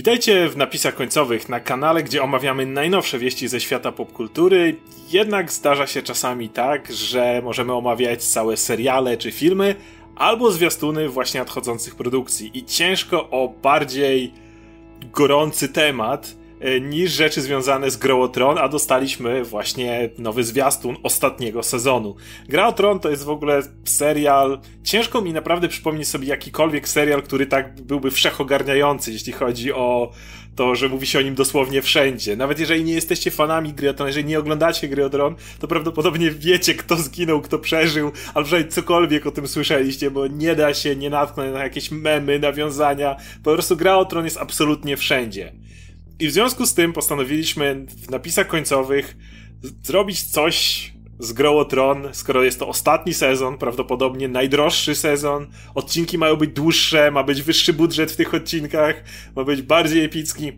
Witajcie w napisach końcowych na kanale, gdzie omawiamy najnowsze wieści ze świata popkultury. Jednak zdarza się czasami tak, że możemy omawiać całe seriale czy filmy, albo zwiastuny właśnie nadchodzących produkcji. I ciężko o bardziej gorący temat niż rzeczy związane z Grą Tron, a dostaliśmy właśnie nowy zwiastun ostatniego sezonu. Gra Tron to jest w ogóle serial, ciężko mi naprawdę przypomnieć sobie jakikolwiek serial, który tak byłby wszechogarniający, jeśli chodzi o to, że mówi się o nim dosłownie wszędzie. Nawet jeżeli nie jesteście fanami gry o Tron, jeżeli nie oglądacie gry o Tron, to prawdopodobnie wiecie, kto zginął, kto przeżył, albo przynajmniej cokolwiek o tym słyszeliście, bo nie da się nie natknąć na jakieś memy, nawiązania. Po prostu gra o Tron jest absolutnie wszędzie. I w związku z tym postanowiliśmy w napisach końcowych zrobić coś z Grow Tron, skoro jest to ostatni sezon, prawdopodobnie najdroższy sezon. Odcinki mają być dłuższe, ma być wyższy budżet w tych odcinkach, ma być bardziej epicki.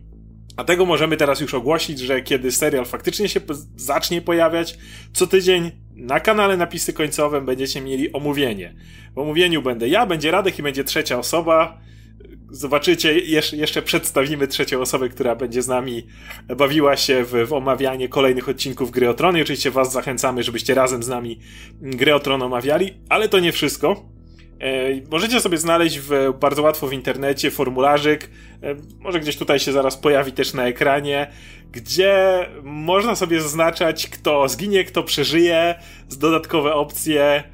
A tego możemy teraz już ogłosić, że kiedy serial faktycznie się zacznie pojawiać, co tydzień na kanale Napisy Końcowe będziecie mieli omówienie. W omówieniu będę ja, będzie Radek i będzie trzecia osoba zobaczycie, jeszcze, przedstawimy trzecią osobę, która będzie z nami bawiła się w, w omawianie kolejnych odcinków Gry o Tron. I oczywiście was zachęcamy, żebyście razem z nami Gry o Tron omawiali, ale to nie wszystko. E, możecie sobie znaleźć w, bardzo łatwo w internecie formularzyk, e, może gdzieś tutaj się zaraz pojawi też na ekranie, gdzie można sobie zaznaczać, kto zginie, kto przeżyje, z dodatkowe opcje,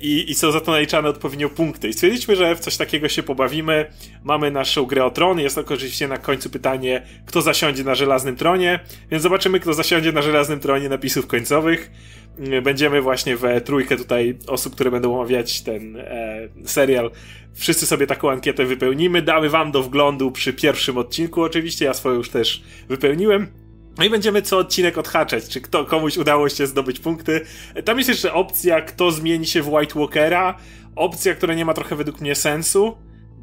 i, i są za to naliczane odpowiednio punkty. I stwierdziliśmy, że w coś takiego się pobawimy. Mamy naszą grę o tron. Jest to oczywiście na końcu pytanie, kto zasiądzie na żelaznym tronie. Więc zobaczymy, kto zasiądzie na żelaznym tronie napisów końcowych. E, będziemy właśnie we trójkę tutaj osób, które będą omawiać ten e, serial. Wszyscy sobie taką ankietę wypełnimy. Damy wam do wglądu przy pierwszym odcinku. Oczywiście ja swoją już też wypełniłem. No i będziemy co odcinek odhaczać, czy kto, komuś udało się zdobyć punkty. Tam jest jeszcze opcja, kto zmieni się w White Walkera. Opcja, która nie ma trochę według mnie sensu,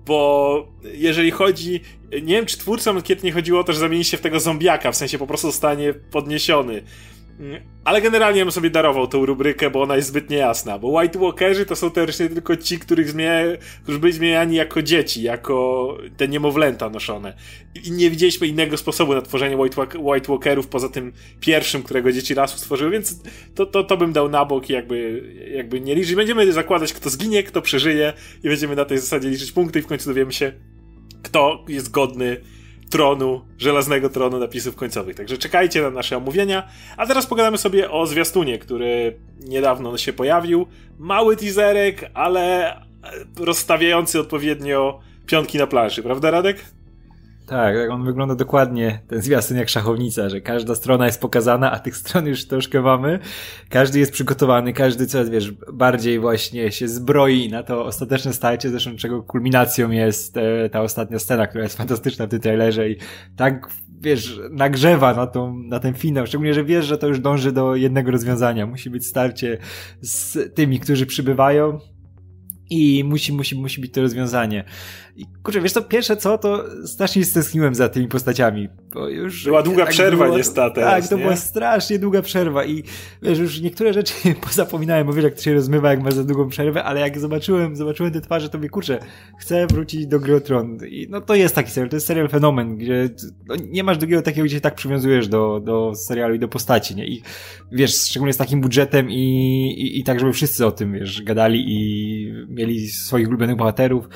bo jeżeli chodzi. Nie wiem, czy twórcom ankiety nie chodziło o to, że zamieni się w tego zombiaka, w sensie po prostu zostanie podniesiony. Ale generalnie bym sobie darował tą rubrykę, bo ona jest zbyt niejasna. Bo White Walkerzy to są teoretycznie tylko ci, których zmienia, którzy byli zmieniani jako dzieci, jako te niemowlęta noszone. I nie widzieliśmy innego sposobu na tworzenie White, White Walkerów poza tym pierwszym, którego dzieci lasu stworzyły, więc to, to, to bym dał na bok i jakby, jakby nie liczyć. Będziemy zakładać, kto zginie, kto przeżyje i będziemy na tej zasadzie liczyć punkty i w końcu dowiemy się, kto jest godny tronu, żelaznego tronu napisów końcowych. Także czekajcie na nasze omówienia. A teraz pogadamy sobie o zwiastunie, który niedawno się pojawił. Mały teaserek, ale rozstawiający odpowiednio piątki na planszy, prawda Radek? Tak, tak, on wygląda dokładnie, ten zwiastun jak szachownica, że każda strona jest pokazana, a tych stron już troszkę mamy. Każdy jest przygotowany, każdy coraz, wiesz, bardziej właśnie się zbroi na to ostateczne starcie, zresztą czego kulminacją jest e, ta ostatnia scena, która jest fantastyczna w tym trailerze i tak wiesz, nagrzewa na, tą, na ten finał, szczególnie, że wiesz, że to już dąży do jednego rozwiązania. Musi być starcie z tymi, którzy przybywają, i musi, musi, musi być to rozwiązanie. I kurczę, wiesz co, pierwsze co, to strasznie stęskniłem za tymi postaciami. Bo już była długa tak przerwa było, niestety. Tak, to nie? była strasznie długa przerwa i wiesz, już niektóre rzeczy pozapominałem, bo wiesz, jak to się rozmywa, jak masz za długą przerwę, ale jak zobaczyłem, zobaczyłem te twarze, to mi kurczę, chcę wrócić do gry. I no to jest taki serial, to jest serial fenomen, gdzie no, nie masz drugiego takiego, gdzie się tak przywiązujesz do, do serialu i do postaci, nie? I wiesz, szczególnie z takim budżetem i, i, i tak, żeby wszyscy o tym, wiesz, gadali i mieli swoich ulubionych bohaterów.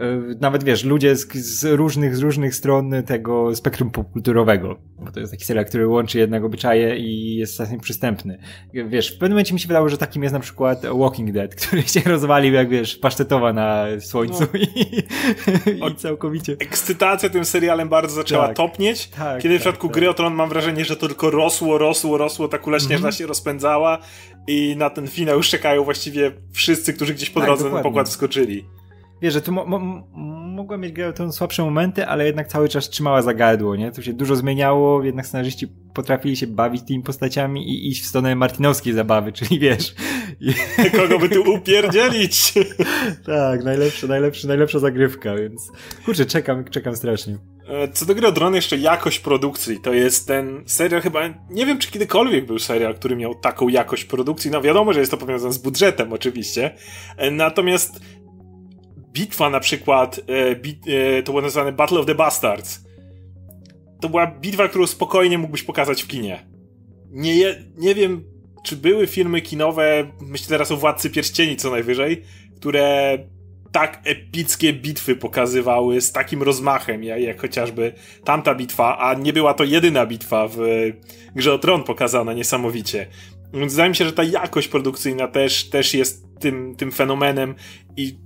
E, nawet wiesz, ludzie z, z, różnych, z różnych stron tego spektrum popkulturowego, bo to jest taki serial, który łączy jednak obyczaje i jest całkiem przystępny. Wiesz, w pewnym momencie mi się wydało, że takim jest na przykład Walking Dead, który się rozwalił jak wiesz, pasztetowa na słońcu no. i, i całkowicie. Ekscytacja tym serialem bardzo zaczęła tak. topnieć, tak, kiedy tak, w przypadku tak. gry o Tron mam wrażenie, że to tylko rosło, rosło, rosło, ta kula śnieżna mm -hmm. się rozpędzała i na ten finał już czekają właściwie wszyscy, którzy gdzieś po tak, drodze na pokład wskoczyli wiesz, że tu mo, mo, mogła mieć grę te słabsze momenty, ale jednak cały czas trzymała za gardło, nie? Tu się dużo zmieniało, jednak scenarzyści potrafili się bawić tymi postaciami i iść w stronę martinowskiej zabawy, czyli wiesz... Kogo by tu upierdzielić? tak, najlepsza, najlepsza, najlepsza zagrywka, więc kurczę, czekam, czekam strasznie. E, co do gry o dron, jeszcze jakość produkcji. To jest ten serial chyba, nie wiem czy kiedykolwiek był serial, który miał taką jakość produkcji. No wiadomo, że jest to powiązane z budżetem oczywiście. E, natomiast bitwa na przykład, e, e, to było nazywane Battle of the Bastards, to była bitwa, którą spokojnie mógłbyś pokazać w kinie. Nie, nie wiem, czy były filmy kinowe, myślę teraz o Władcy Pierścieni co najwyżej, które tak epickie bitwy pokazywały z takim rozmachem, jak, jak chociażby tamta bitwa, a nie była to jedyna bitwa w Grze o Tron pokazana niesamowicie. Więc wydaje mi się, że ta jakość produkcyjna też, też jest tym, tym fenomenem i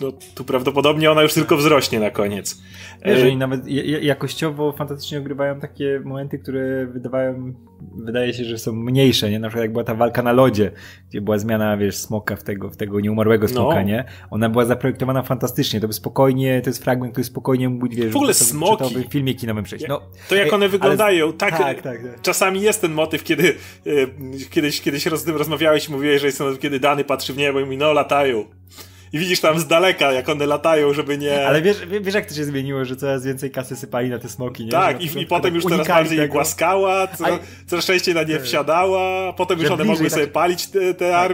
no, tu prawdopodobnie ona już tylko wzrośnie na koniec. Wiesz, oni nawet jakościowo fantastycznie ogrywają takie momenty, które wydawają, wydaje się, że są mniejsze, nie? Na przykład jak była ta walka na lodzie, gdzie była zmiana, wiesz, smoka w tego, w tego nieumarłego smoka, no. nie? Ona była zaprojektowana fantastycznie, to by spokojnie, to jest fragment, który spokojnie mógł wiesz, w ogóle smoki. W filmie kinowym przejść. No, to jak one wyglądają, ale... tak, tak, tak, tak, czasami jest ten motyw, kiedy e, kiedyś, kiedyś roz, rozmawiałeś i mówiłeś, że jest ten kiedy Dany patrzy w niebo i mówi, no latają i widzisz tam z daleka, jak one latają, żeby nie... Ale wiesz, wiesz jak to się zmieniło, że coraz więcej kasy sypali na te smoki, nie? Tak, i, i potem już coraz bardziej je głaskała, co, coraz częściej na nie tak. wsiadała, potem już one mogły sobie tak... palić te, te tak.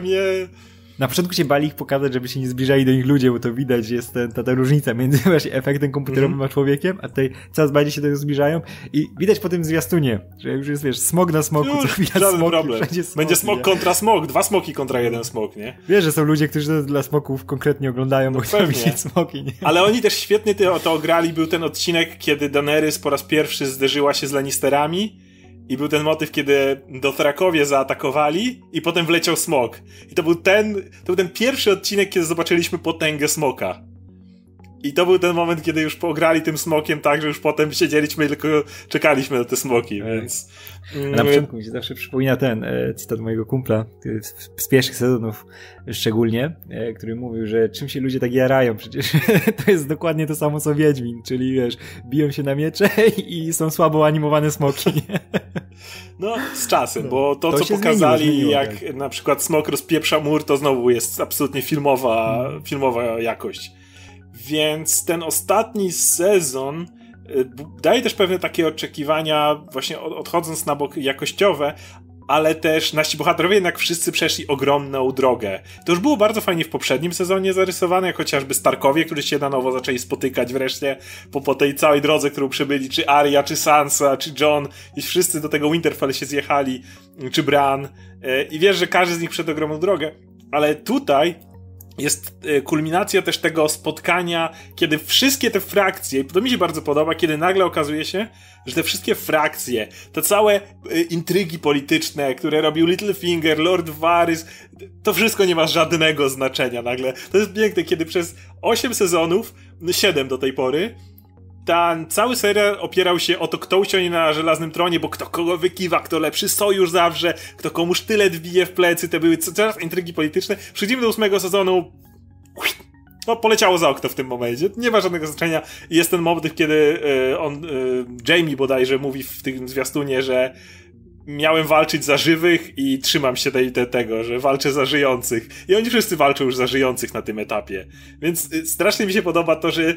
Na początku się bali ich pokazać, żeby się nie zbliżali do nich ludzie, bo to widać, jest ten, ta, ta różnica między właśnie efektem komputerowym mm -hmm. a człowiekiem, a tutaj coraz bardziej się do tego zbliżają i widać po tym zwiastunie, że już jest, wiesz, smog na smoku, co chwila smoki, problem. Smoki, Będzie smog nie? kontra smog, dwa smoki kontra jeden smog, nie? Wiesz, że są ludzie, którzy to dla smoków konkretnie oglądają, no bo chcą widzieć smoki, nie? Ale oni też świetnie to, to ograli, był ten odcinek, kiedy Daenerys po raz pierwszy zderzyła się z Lannisterami i był ten motyw, kiedy Dothrakowie zaatakowali i potem wleciał smok. I to był ten, to był ten pierwszy odcinek, kiedy zobaczyliśmy potęgę smoka. I to był ten moment, kiedy już pograli tym smokiem tak, że już potem siedzieliśmy i tylko czekaliśmy na te smoki, tak. więc... Na mm, początku mi się zawsze przypomina ten e, cytat mojego kumpla, z pierwszych sezonów szczególnie, e, który mówił, że czym się ludzie tak jarają, przecież to jest dokładnie to samo co Wiedźmin, czyli wiesz, biją się na miecze i są słabo animowane smoki. No, z czasem, no, bo to, to co pokazali, zmieniło, zmieniło, jak tak. na przykład smok rozpieprza mur, to znowu jest absolutnie filmowa, hmm. filmowa jakość. Więc ten ostatni sezon y, daje też pewne takie oczekiwania, właśnie odchodząc na bok jakościowe, ale też nasi bohaterowie jednak wszyscy przeszli ogromną drogę. To już było bardzo fajnie w poprzednim sezonie zarysowane, jak chociażby Starkowie, którzy się na nowo zaczęli spotykać wreszcie po, po tej całej drodze, którą przebyli, czy Arya, czy Sansa, czy John, i wszyscy do tego Winterfell się zjechali, czy Bran, y, i wiesz, że każdy z nich przed ogromną drogę. Ale tutaj jest e, kulminacja też tego spotkania, kiedy wszystkie te frakcje, i to mi się bardzo podoba, kiedy nagle okazuje się, że te wszystkie frakcje, te całe e, intrygi polityczne, które robił Littlefinger, Lord Varys, to wszystko nie ma żadnego znaczenia nagle. To jest piękne, kiedy przez 8 sezonów, 7 do tej pory, ten cały serial opierał się o to, kto usiądzie na żelaznym tronie, bo kto kogo wykiwa, kto lepszy sojusz zawrze, kto komuż tyle wbije w plecy, te były coraz intrygi polityczne. Przychodzimy do ósmego sezonu, no, poleciało za okno w tym momencie. Nie ma żadnego znaczenia. Jest ten moment, kiedy y, on, y, Jamie bodajże mówi w tym zwiastunie, że miałem walczyć za żywych i trzymam się tej, tego, że walczę za żyjących. I oni wszyscy walczą już za żyjących na tym etapie. Więc y, strasznie mi się podoba to, że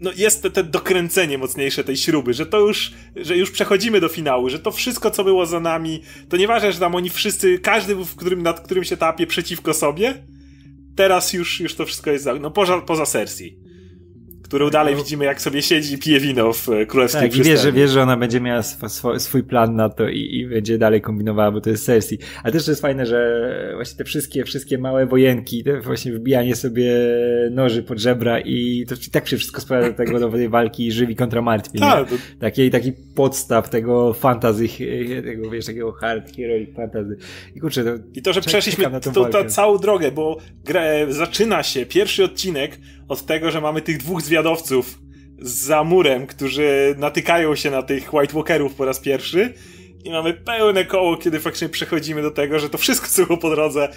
no jest te, te dokręcenie mocniejsze tej śruby, że to już, że już przechodzimy do finału, że to wszystko, co było za nami, to nieważne, że tam oni wszyscy, każdy w którym, nad którym się tapie przeciwko sobie, teraz już, już to wszystko jest, no poza, poza Cersei którą dalej widzimy, jak sobie siedzi i pije wino w e, królewskim Tak, i wiesz, że, ona będzie miała swój, swój plan na to i, i, będzie dalej kombinowała, bo to jest Cersei. Ale też to jest fajne, że właśnie te wszystkie, wszystkie małe wojenki, te właśnie wbijanie sobie noży pod żebra i to i tak się wszystko sprawia do tego, do tej walki żywi kontra martwi. Tak. To... Taki, taki podstaw tego fantasy, tego, wiesz, takiego hard heroic fantasy. I kurczę, to I to, że przeszliśmy tą, całą drogę, bo gra, zaczyna się pierwszy odcinek od tego, że mamy tych dwóch zwiadowców za murem, którzy natykają się na tych White Walkerów po raz pierwszy i mamy pełne koło, kiedy faktycznie przechodzimy do tego, że to wszystko, co było po drodze,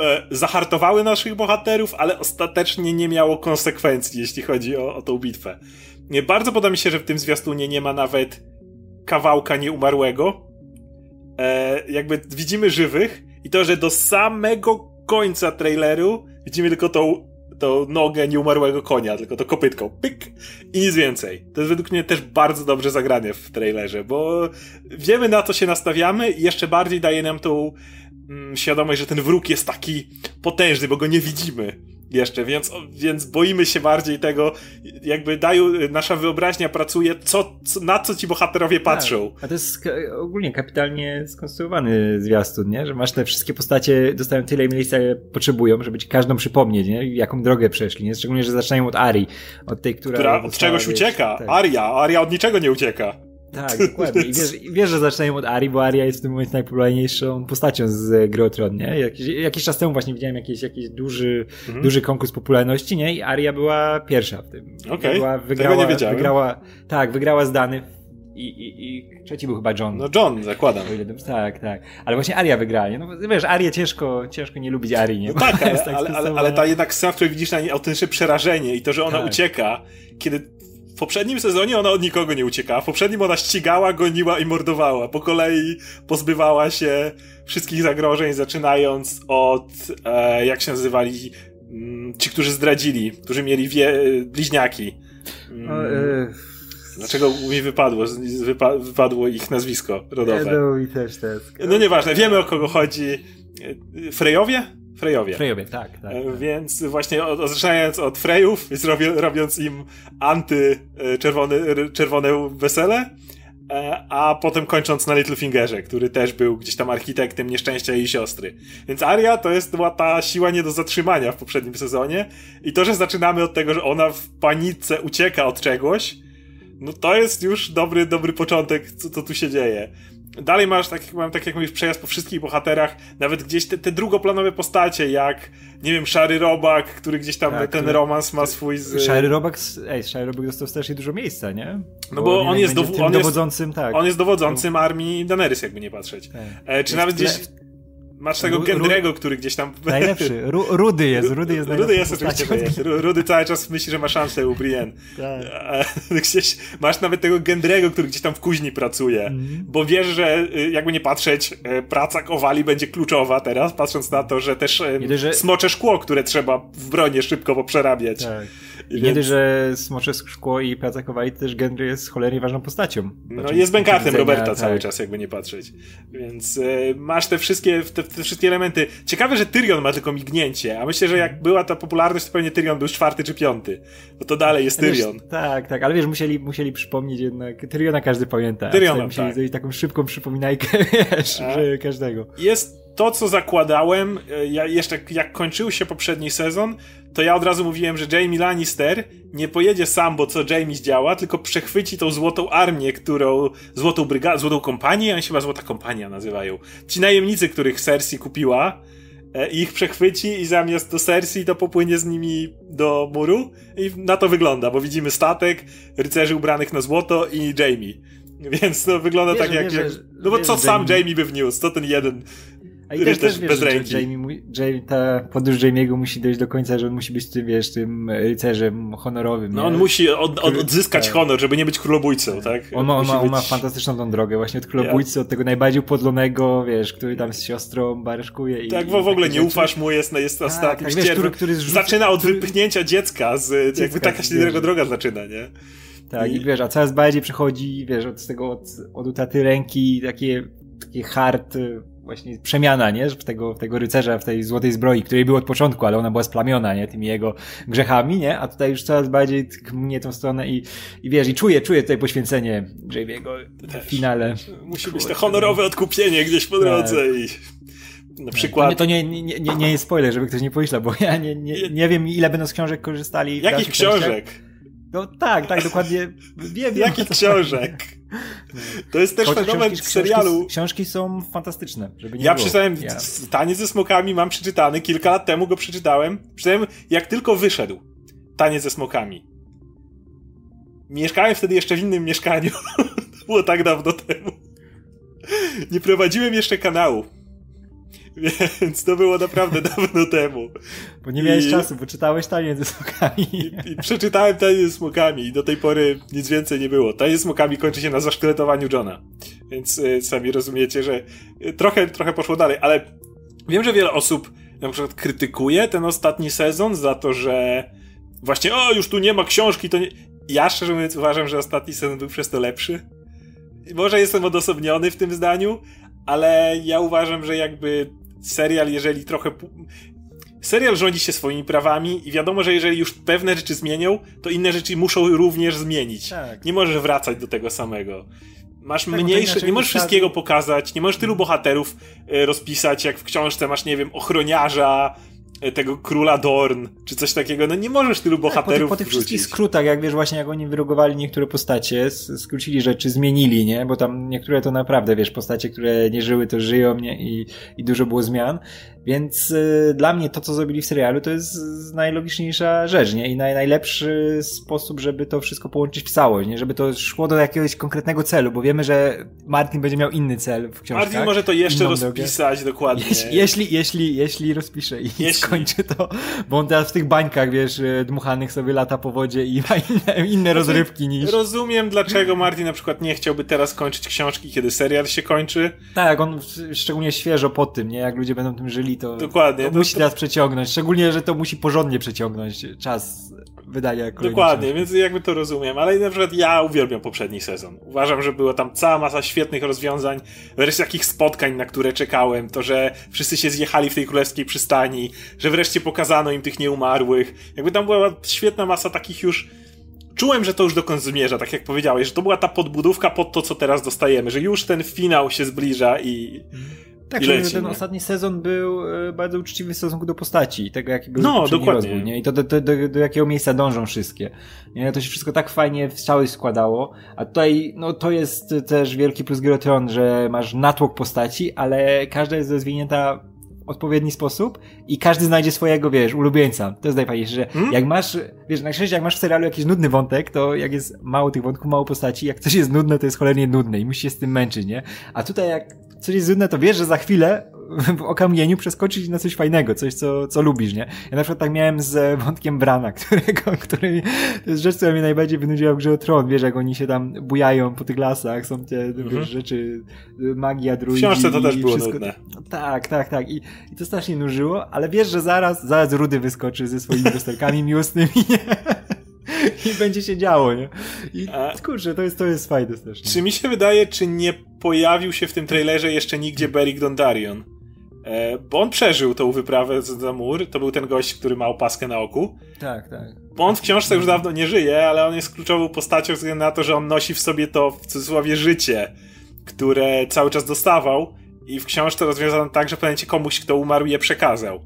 e, zahartowały naszych bohaterów, ale ostatecznie nie miało konsekwencji, jeśli chodzi o, o tą bitwę. Nie, bardzo podoba mi się, że w tym zwiastunie nie ma nawet kawałka nieumarłego. E, jakby widzimy żywych i to, że do samego końca traileru widzimy tylko tą to nogę nieumarłego konia, tylko to kopytką. Pyk! I nic więcej. To jest według mnie też bardzo dobrze zagranie w trailerze, bo wiemy na co się nastawiamy i jeszcze bardziej daje nam tą mm, świadomość, że ten wróg jest taki potężny, bo go nie widzimy. Jeszcze, więc, więc boimy się bardziej tego, jakby dają, nasza wyobraźnia pracuje, co, co na co ci bohaterowie tak. patrzą. Tak. A to jest ogólnie kapitalnie skonstruowany zwiastun, nie? Że masz te wszystkie postacie, dostają tyle miejsca, ile potrzebują, żeby ci każdą przypomnieć, nie? Jaką drogę przeszli, nie? Szczególnie, że zaczynają od Ari, od tej, która... Która od czegoś wiesz, ucieka. Tak. Aria, Aria od niczego nie ucieka. Tak, dokładnie. I wiesz, wiesz, że zaczynają od Ari, bo Aria jest w tym momencie najpopularniejszą postacią z Gry o Tron, nie? Jakiś, jakiś czas temu właśnie widziałem jakiś, jakiś duży, mhm. duży konkurs popularności, nie? I Aria była pierwsza w tym. Okej, okay. wygrała, Tego nie wiedziałem. Wygrała, tak, wygrała z Dany i, i, I trzeci był chyba John. No John, zakładam. Tak, tak. Ale właśnie Aria wygrała, nie? No wiesz, Arię ciężko, ciężko nie lubić Arii, nie? No tak, ale, tak ale, ale, ale, ta jednak scena, w której widzisz na niej autentyczne przerażenie i to, że ona tak. ucieka, kiedy poprzednim sezonie ona od nikogo nie uciekała. W poprzednim ona ścigała, goniła i mordowała. Po kolei pozbywała się wszystkich zagrożeń, zaczynając od, e, jak się nazywali, mm, ci, którzy zdradzili, którzy mieli wie, bliźniaki. Mm. O, e... Dlaczego mi wypadło, wypa wypadło ich nazwisko rodowe? No i też, też. No nieważne, wiemy o kogo chodzi. E, Frejowie? Frejowie. Frejowie, tak. tak, tak. Więc właśnie zaczynając od Frejów, robiąc im anty e, czerwone, czerwone wesele, e, a potem kończąc na Littlefingerze, który też był gdzieś tam architektem nieszczęścia jej siostry. Więc Aria to jest była ta siła nie do zatrzymania w poprzednim sezonie i to, że zaczynamy od tego, że ona w panice ucieka od czegoś, no to jest już dobry, dobry początek, co, co tu się dzieje. Dalej masz, tak jak, mam, tak jak mówisz, przejazd po wszystkich bohaterach, nawet gdzieś te, te drugoplanowe postacie, jak, nie wiem, Szary Robak, który gdzieś tam tak, ten romans ma swój z... Szary Robak, ej, Szary Robak dostał strasznie dużo miejsca, nie? No bo, bo on, jest, dow on, jest, dowodzącym, tak. on jest dowodzącym armii Daenerys, jakby nie patrzeć. Tak. E, czy nawet gdzieś... Masz tego Gendrego, który gdzieś tam... Najlepszy. Ru Rudy jest. Rudy jest Rudy jest oczywiście. Jest. Rudy cały czas myśli, że ma szansę u Brienne. Tak. Gdzieś masz nawet tego Gendrego, który gdzieś tam w kuźni pracuje. Mm. Bo wiesz, że y, jakby nie patrzeć, y, praca Kowali będzie kluczowa teraz, patrząc na to, że też y, nie, że... smocze szkło, które trzeba w bronie szybko poprzerabiać. Tak. I nie więc... że smocze szkło i praca Kowali, to też Gendry jest cholernie ważną postacią. No znaczy, jest bękartem Roberta tak. cały czas, jakby nie patrzeć. Więc masz te wszystkie, te, te wszystkie elementy. Ciekawe, że Tyrion ma tylko mignięcie, a myślę, że jak była ta popularność, to pewnie Tyrion był czwarty czy piąty. Bo to dalej jest Tyrion. Wiesz, tak, tak, ale wiesz, musieli, musieli przypomnieć jednak. Tyriona każdy pamięta. Tyriona, musieli tak. zrobić taką szybką przypominajkę, wiesz, każdego. Jest to, co zakładałem, e, ja jeszcze jak kończył się poprzedni sezon, to ja od razu mówiłem, że Jamie Lannister nie pojedzie sam, bo co Jamie zdziała, tylko przechwyci tą złotą armię, którą, złotą brygadę, złotą kompanię, oni się chyba złota kompania nazywają. Ci najemnicy, których Cersei kupiła, e, ich przechwyci i zamiast do Cersei to popłynie z nimi do muru i na to wygląda, bo widzimy statek, rycerzy ubranych na złoto i Jamie. Więc to wygląda tak jak, jak... No bo co sam Jamie by wniósł? Co ten jeden a i też, też wiesz, bez ręki. Jamie, Jamie, ta podróż Jamie'ego musi dojść do końca, że on musi być tym, wiesz, tym rycerzem honorowym. No nie? on musi od, od, odzyskać tak. honor, żeby nie być królobójcą, tak? On, ma, on, ma, on być... ma fantastyczną tą drogę, właśnie od królobójcy, od tego najbardziej podlonego, wiesz, który tam z siostrą bareszkuje. I, tak, bo w ogóle nie ufasz mu, jest, jest tak, ostatni tak, wiesz, który, który zrzuca, Zaczyna od który... wypchnięcia dziecka, z, dziecka, jakby taka się droga zaczyna, nie? Tak, i, i wiesz, a coraz bardziej przychodzi, wiesz, od tego, od, od utaty ręki, takie, takie hard właśnie przemiana, nie? Tego, tego rycerza w tej złotej zbroi, której był od początku, ale ona była splamiona, nie? Tymi jego grzechami, nie? A tutaj już coraz bardziej mnie tą stronę i, i wiesz, i czuję, czuję tutaj poświęcenie Jamie'ego w finale. Musi być to honorowe odkupienie gdzieś po drodze tak. i na tak. przykład... To nie, nie, nie, nie jest spoiler, żeby ktoś nie pomyślał, bo ja nie, nie, nie wiem, ile będą z książek korzystali. Jakich książek? No tak, tak, dokładnie. Wiem, Jakich książek? To jest też Chociaż fenomen książki, serialu. Książki, książki, są fantastyczne, żeby nie Ja było. przeczytałem ja. Taniec ze smokami, mam przeczytany, kilka lat temu go przeczytałem. Przeczytałem jak tylko wyszedł. Taniec ze smokami. Mieszkałem wtedy jeszcze w innym mieszkaniu. to było tak dawno temu. Nie prowadziłem jeszcze kanału. Więc to było naprawdę dawno temu. Bo nie miałeś I... czasu, bo czytałeś Taniec ze smokami. I, I, przeczytałem Taniec ze smokami i do tej pory nic więcej nie było. Taniec ze smokami kończy się na zasztyletowaniu Johna. Więc y, sami rozumiecie, że y, trochę, trochę poszło dalej, ale wiem, że wiele osób na przykład krytykuje ten ostatni sezon za to, że właśnie o, już tu nie ma książki, to nie... Ja szczerze mówiąc uważam, że ostatni sezon był przez to lepszy. Może jestem odosobniony w tym zdaniu, ale ja uważam, że jakby serial, jeżeli trochę. serial rządzi się swoimi prawami i wiadomo, że jeżeli już pewne rzeczy zmienią, to inne rzeczy muszą również zmienić. Tak. Nie możesz wracać do tego samego. Masz tak, mniejsze, nie możesz wszystkiego pokazać, nie możesz tylu bohaterów e, rozpisać, jak w książce masz, nie wiem, ochroniarza, tego króla Dorn, czy coś takiego, no nie możesz tylu bohaterów tak, po, tych, po tych wszystkich skrótach, jak wiesz, właśnie jak oni wyrogowali niektóre postacie, skrócili rzeczy, zmienili, nie? Bo tam niektóre to naprawdę, wiesz, postacie, które nie żyły, to żyją, nie? I, i dużo było zmian. Więc y, dla mnie to, co zrobili w serialu, to jest najlogiczniejsza rzecz, nie? I naj, najlepszy sposób, żeby to wszystko połączyć w całość, nie? Żeby to szło do jakiegoś konkretnego celu, bo wiemy, że Martin będzie miał inny cel w książkach. Martin może to jeszcze rozpisać drogę. dokładnie. Jeśli, jeśli, jeśli, jeśli rozpisze i jeśli. Skończy to, bo on teraz w tych bańkach, wiesz, y, dmuchanych sobie lata po wodzie i ma inne, inne znaczy, rozrywki niż... Rozumiem, dlaczego Martin na przykład nie chciałby teraz kończyć książki, kiedy serial się kończy. Tak, on szczególnie świeżo po tym, nie? Jak ludzie będą tym żyli, to, Dokładnie, to, to musi teraz przeciągnąć. Szczególnie, że to musi porządnie przeciągnąć czas wydania kolejnych Dokładnie, więc jakby to rozumiem, ale na przykład ja uwielbiam poprzedni sezon. Uważam, że była tam cała masa świetnych rozwiązań, wreszcie takich spotkań, na które czekałem, to, że wszyscy się zjechali w tej królewskiej przystani, że wreszcie pokazano im tych nieumarłych. Jakby tam była świetna masa takich już czułem, że to już dokąd zmierza, tak jak powiedziałeś, że to była ta podbudówka pod to, co teraz dostajemy, że już ten finał się zbliża i, tak, że ten ostatni sezon był e, bardzo uczciwy w stosunku do postaci, tego jaki był no, dokładnie. rozwój, nie? I to do, do, do, do, jakiego miejsca dążą wszystkie. Nie? To się wszystko tak fajnie w całość składało, a tutaj, no to jest też wielki plus Grotron, że masz natłok postaci, ale każda jest rozwinięta odpowiedni sposób i każdy znajdzie swojego, wiesz, ulubieńca. To jest najfajniejsze, że hmm? jak masz, wiesz, najczęściej jak masz w serialu jakiś nudny wątek, to jak jest mało tych wątków, mało postaci, jak coś jest nudne, to jest cholernie nudne i musisz się z tym męczyć, nie? A tutaj jak coś jest nudne, to wiesz, że za chwilę w okamnieniu przeskoczyć na coś fajnego, coś, co, co lubisz, nie? Ja na przykład tak miałem z wątkiem Brana, którego, który, to jest rzecz, która mnie najbardziej wynudziła w grze o Tron, wiesz, jak oni się tam bujają po tych lasach, są te, mhm. wiesz, rzeczy, magia, druidzi. W książce to też było wszystko. nudne. Tak, tak, tak. I, I to strasznie nużyło, ale wiesz, że zaraz, zaraz Rudy wyskoczy ze swoimi lusterkami miłosnymi, nie? I będzie się działo, nie? I A... kurczę, to jest, to jest fajne też. Czy mi się wydaje, czy nie pojawił się w tym trailerze jeszcze nigdzie Beric Dondarion? E, bo on przeżył tą wyprawę za mur. To był ten gość, który ma opaskę na oku. Tak, tak. Bo on w książce już dawno nie żyje, ale on jest kluczową postacią ze względu na to, że on nosi w sobie to w cudzysłowie życie, które cały czas dostawał. I w książce rozwiązano tak, że w komuś, kto umarł, je przekazał.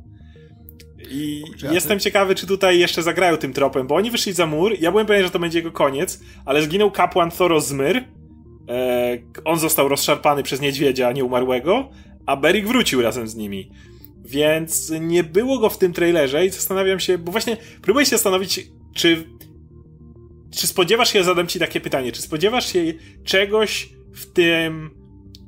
I Kurczę, jestem ty... ciekawy, czy tutaj jeszcze zagrają tym tropem, bo oni wyszli za mur. Ja byłem pewien, że to będzie jego koniec, ale zginął kapłan Thoros Zmyr. E, on został rozszarpany przez niedźwiedzia nieumarłego, a Beric wrócił razem z nimi. Więc nie było go w tym trailerze i zastanawiam się, bo właśnie próbuję się zastanowić, czy czy spodziewasz się, zadam ci takie pytanie, czy spodziewasz się czegoś w tym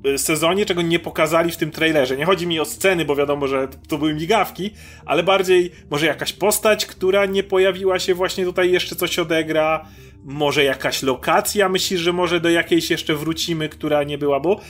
Y, sezonie, czego nie pokazali w tym trailerze. Nie chodzi mi o sceny, bo wiadomo, że to były migawki, ale bardziej może jakaś postać, która nie pojawiła się właśnie tutaj jeszcze coś odegra, może jakaś lokacja, myślisz, że może do jakiejś jeszcze wrócimy, która nie była, bo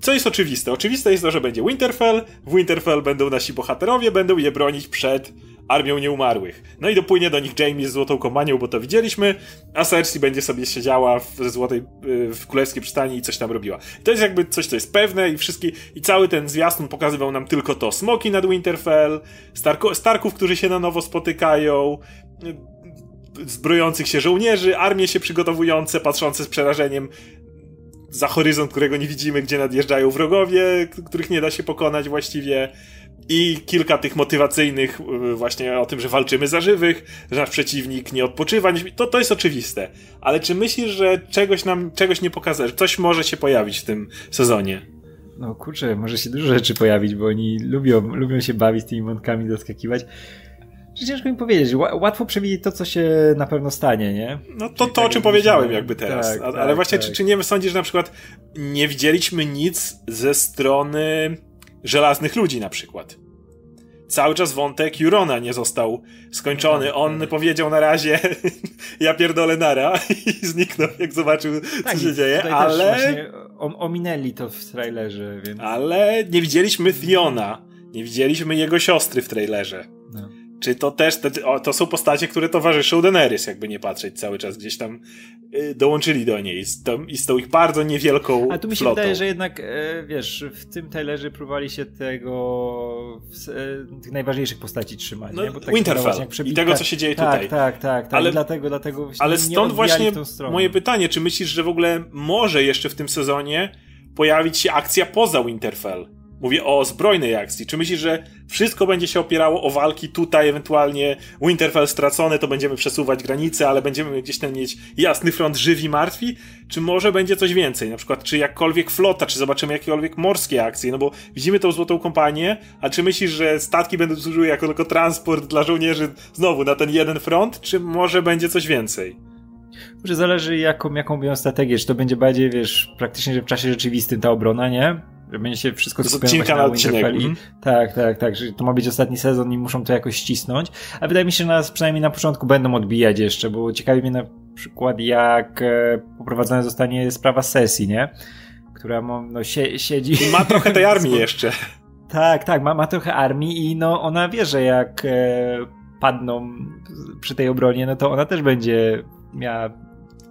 co jest oczywiste? Oczywiste jest to, że będzie Winterfell, w Winterfell będą nasi bohaterowie, będą je bronić przed armią nieumarłych. No i dopłynie do nich Jamie z Złotą Komanią, bo to widzieliśmy, a Cersei będzie sobie siedziała w Złotej, y, w Królewskiej Przystani i coś tam robiła. I to jest jakby coś, co jest pewne i wszystkie, i cały ten zwiastun pokazywał nam tylko to. Smoki nad Winterfell, Starko, Starków, którzy się na nowo spotykają, y, zbrojących się żołnierzy, armie się przygotowujące, patrzące z przerażeniem za horyzont, którego nie widzimy, gdzie nadjeżdżają wrogowie, których nie da się pokonać właściwie i kilka tych motywacyjnych y, właśnie o tym, że walczymy za żywych, że nasz przeciwnik nie odpoczywa, to, to jest oczywiste. Ale czy myślisz, że czegoś nam, czegoś nie pokazać, coś może się pojawić w tym sezonie? No kurczę, może się dużo rzeczy pojawić, bo oni lubią, lubią się bawić tymi wątkami, zaskakiwać. Ciężko mi powiedzieć, łatwo przewidzieć to, co się na pewno stanie, nie? No to, to o czym powiedziałem jakby teraz. Tak, ale tak, właśnie, tak. Czy, czy nie sądzisz, że na przykład nie widzieliśmy nic ze strony żelaznych ludzi na przykład. Cały czas wątek Jurona nie został skończony. No, On powiedział na razie ja pierdolę nara i zniknął, jak zobaczył, tak, co się dzieje, ale... ominęli to w trailerze, więc... Ale nie widzieliśmy Fiona. Nie widzieliśmy jego siostry w trailerze. Czy to też, te, to są postacie, które towarzyszą Daenerys, jakby nie patrzeć cały czas, gdzieś tam y, dołączyli do niej z tą, i z tą ich bardzo niewielką A tu mi się flotą. wydaje, że jednak, e, wiesz, w tym Taylorze próbowali się tego, e, tych najważniejszych postaci trzymać, no, nie? Bo tak Winterfell i tego, co się dzieje tak, tutaj. Tak, tak, tak, ale, I dlatego, dlatego ale stąd właśnie moje pytanie, czy myślisz, że w ogóle może jeszcze w tym sezonie pojawić się akcja poza Winterfell? Mówię o zbrojnej akcji. Czy myślisz, że wszystko będzie się opierało o walki tutaj, ewentualnie Winterfell stracone, to będziemy przesuwać granice, ale będziemy gdzieś tam mieć jasny front żywi, martwi? Czy może będzie coś więcej? Na przykład, czy jakkolwiek flota, czy zobaczymy jakiekolwiek morskie akcje? No bo widzimy tą złotą kompanię, a czy myślisz, że statki będą służyły jako tylko transport dla żołnierzy znowu na ten jeden front, czy może będzie coś więcej? Że zależy jaką, jaką mają strategię, czy to będzie bardziej, wiesz, praktycznie w czasie rzeczywistym ta obrona, nie? Będzie się wszystko z odcinka na odcinek. Mhm. Tak, tak, tak, że to ma być ostatni sezon i muszą to jakoś ścisnąć. A wydaje mi się, że nas przynajmniej na początku będą odbijać jeszcze, bo ciekawi mnie na przykład, jak e, poprowadzona zostanie sprawa sesji, nie? Która no, sie, siedzi. I ma trochę tej armii jeszcze. Tak, tak, ma, ma trochę armii i no ona wie, że jak e, padną przy tej obronie, no to ona też będzie miała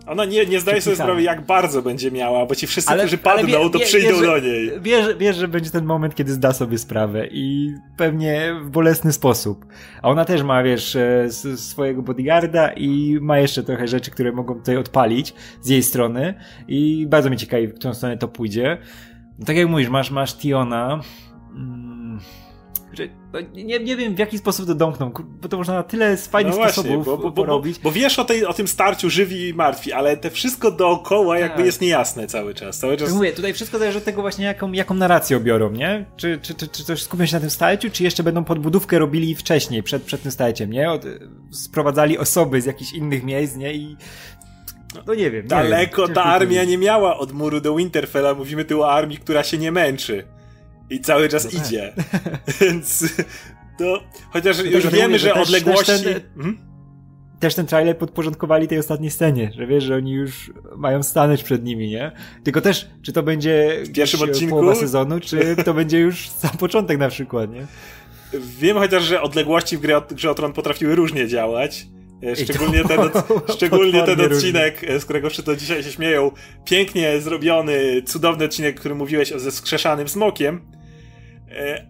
ona nie, nie zdaje sobie sprawy, jak bardzo będzie miała, bo ci wszyscy, ale, którzy padną, wie, to wie, przyjdą wie, do niej. Wiesz, wiesz, że będzie ten moment, kiedy zda sobie sprawę i pewnie w bolesny sposób. A ona też ma, wiesz, e, swojego bodyguarda i ma jeszcze trochę rzeczy, które mogą tutaj odpalić z jej strony i bardzo mnie ciekawi, w którą stronę to pójdzie. Tak jak mówisz, masz, masz Tiona, mm, że, no, nie, nie wiem w jaki sposób to domkną, bo to można na tyle z fajnych no właśnie, sposobów bo, bo, porobić. Bo, bo, wiesz o, tej, o tym starciu żywi i martwi, ale te wszystko dookoła tak. jakby jest niejasne cały czas. Cały czas... Tak mówię, tutaj wszystko zależy od tego właśnie jaką, jaką narrację obiorą, nie? Czy, czy, czy, czy coś skupią się na tym starciu, czy jeszcze będą podbudówkę robili wcześniej, przed, przed tym starciem, nie? Od, sprowadzali osoby z jakichś innych miejsc, nie? I no nie wiem. Nie Daleko wiem, ta armia nie miała od muru do Winterfella. Mówimy tu o armii, która się nie męczy i cały czas no tak. idzie. Więc to, chociaż no już wiemy, mówię, że też, odległości... Też ten, hmm? też ten trailer podporządkowali tej ostatniej scenie, że wiesz, że oni już mają stanąć przed nimi, nie? Tylko też, czy to będzie w pierwszym odcinku połowa sezonu, czy to będzie już sam początek na przykład, nie? Wiem chociaż, że odległości w grze, grze o Tron potrafiły różnie działać. Szczególnie ten, od, szczególnie ten odcinek, różnie. z którego wszyscy dzisiaj się śmieją. Pięknie zrobiony, cudowny odcinek, który mówiłeś o ze skrzeszanym smokiem E,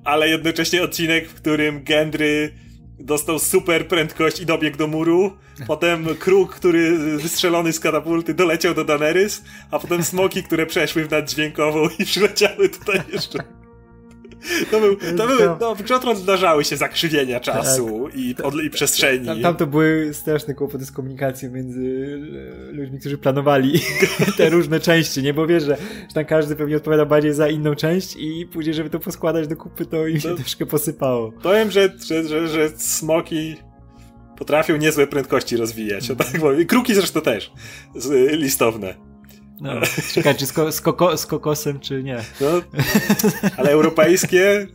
ale jednocześnie odcinek, w którym Gendry dostał super prędkość i dobiegł do muru, potem kruk, który wystrzelony z katapulty doleciał do Daenerys, a potem smoki, które przeszły w naddźwiękową i przyleciały tutaj jeszcze. To był, to były, no, w Jotron zdarzały się zakrzywienia czasu tak. i, od, i przestrzeni. Tam, tam, to były straszne kłopoty z komunikacją między e, ludźmi, którzy planowali te różne części, nie? Bo wiesz, że, że tam każdy pewnie odpowiada bardziej za inną część i później, żeby to poskładać do kupy, to im się no, troszkę posypało. Powiem, że, że, że, że smoki potrafią niezłe prędkości rozwijać. Tak powiem. Kruki zresztą też. Listowne. No, czekaj, czy z, ko z, koko z kokosem, czy nie. No, ale europejskie.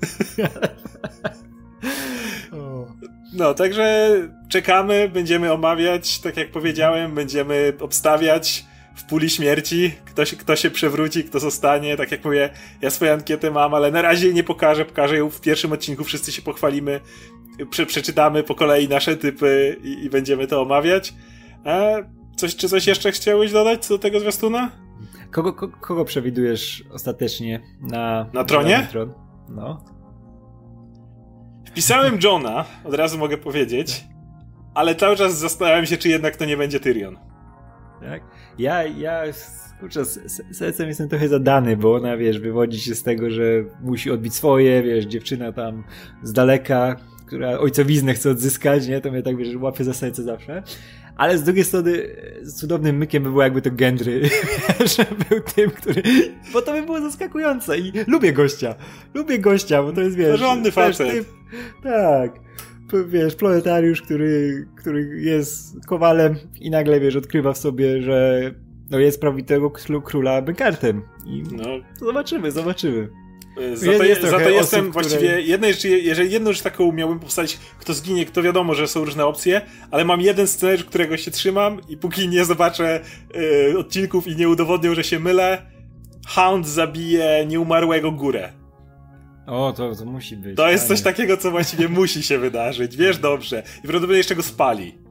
No, także czekamy, będziemy omawiać, tak jak powiedziałem, będziemy obstawiać w puli śmierci, kto się, kto się przewróci, kto zostanie. Tak jak mówię, ja swoją ankietę mam, ale na razie nie pokażę, pokażę ją w pierwszym odcinku, wszyscy się pochwalimy, prze, przeczytamy po kolei nasze typy i, i będziemy to omawiać. A Coś, czy coś jeszcze chciałeś dodać do tego zwiastuna? Kogo, kogo, kogo przewidujesz ostatecznie na... Na tronie? Na tron? No. Wpisałem Johna, od razu mogę powiedzieć, ale cały czas zastanawiam się, czy jednak to nie będzie Tyrion. Tak? Ja, ja kurczę, sercem jestem trochę zadany, bo ona, wiesz, wywodzi się z tego, że musi odbić swoje, wiesz, dziewczyna tam z daleka, która ojcowiznę chce odzyskać, nie? To mnie tak, wiesz, łapie za serce zawsze. Ale z drugiej strony cudownym mykiem by było jakby to Gendry, że był tym, który... Bo to by było zaskakujące i lubię gościa. Lubię gościa, bo to jest, wiesz... Porządny facet. Typ, tak. Wiesz, planetariusz, który, który jest kowalem i nagle, wiesz, odkrywa w sobie, że no jest prawdziwego króla Benkartem. I no. zobaczymy, zobaczymy. Za to, jest za to jestem osób, właściwie które... jednej rzeczy, jeżeli jedną rzecz taką miałbym powstać, kto zginie, kto wiadomo, że są różne opcje, ale mam jeden scenariusz, którego się trzymam i póki nie zobaczę y, odcinków i nie udowodnię, że się mylę, Hound zabije nieumarłego górę. O, to, to musi być. To jest coś takiego, co właściwie musi się wydarzyć, wiesz dobrze. I prawdopodobnie jeszcze go spali.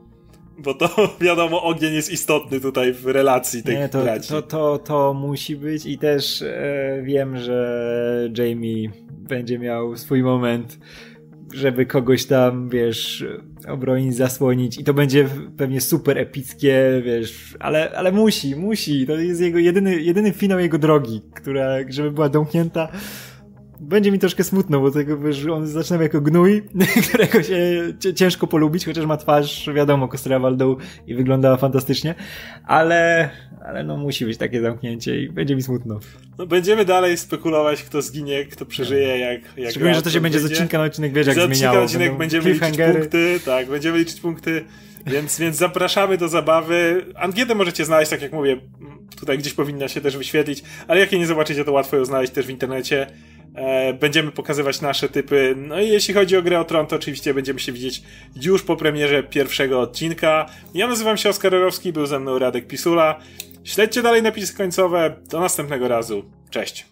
Bo to wiadomo, ogień jest istotny tutaj w relacji tych Nie, to, braci. To, to, to musi być i też e, wiem, że Jamie będzie miał swój moment, żeby kogoś tam, wiesz, obronić, zasłonić i to będzie pewnie super epickie, wiesz, ale, ale musi, musi. To jest jego jedyny, jedyny finał jego drogi, która, żeby była domknięta będzie mi troszkę smutno, bo tego, że on zaczynał jako gnój, którego się ciężko polubić, chociaż ma twarz, wiadomo, kostra Waldą i wyglądała fantastycznie, ale, ale no musi być takie zamknięcie i będzie mi smutno. No będziemy dalej spekulować, kto zginie, kto przeżyje, jak... jak Szczególnie, że to się będzie z odcinka na odcinek, wiesz, jak z zmieniało. Z odcinka na odcinek będziemy liczyć punkty, tak, będziemy liczyć punkty, więc, więc zapraszamy do zabawy. Ankietę możecie znaleźć, tak jak mówię, tutaj gdzieś powinna się też wyświetlić, ale jak jej nie zobaczycie, to łatwo ją znaleźć też w internecie. E, będziemy pokazywać nasze typy. No i jeśli chodzi o grę o Tron, to oczywiście będziemy się widzieć już po premierze pierwszego odcinka. Ja nazywam się Oskar Rowski, był ze mną Radek Pisula. Śledźcie dalej napisy końcowe. Do następnego razu. Cześć.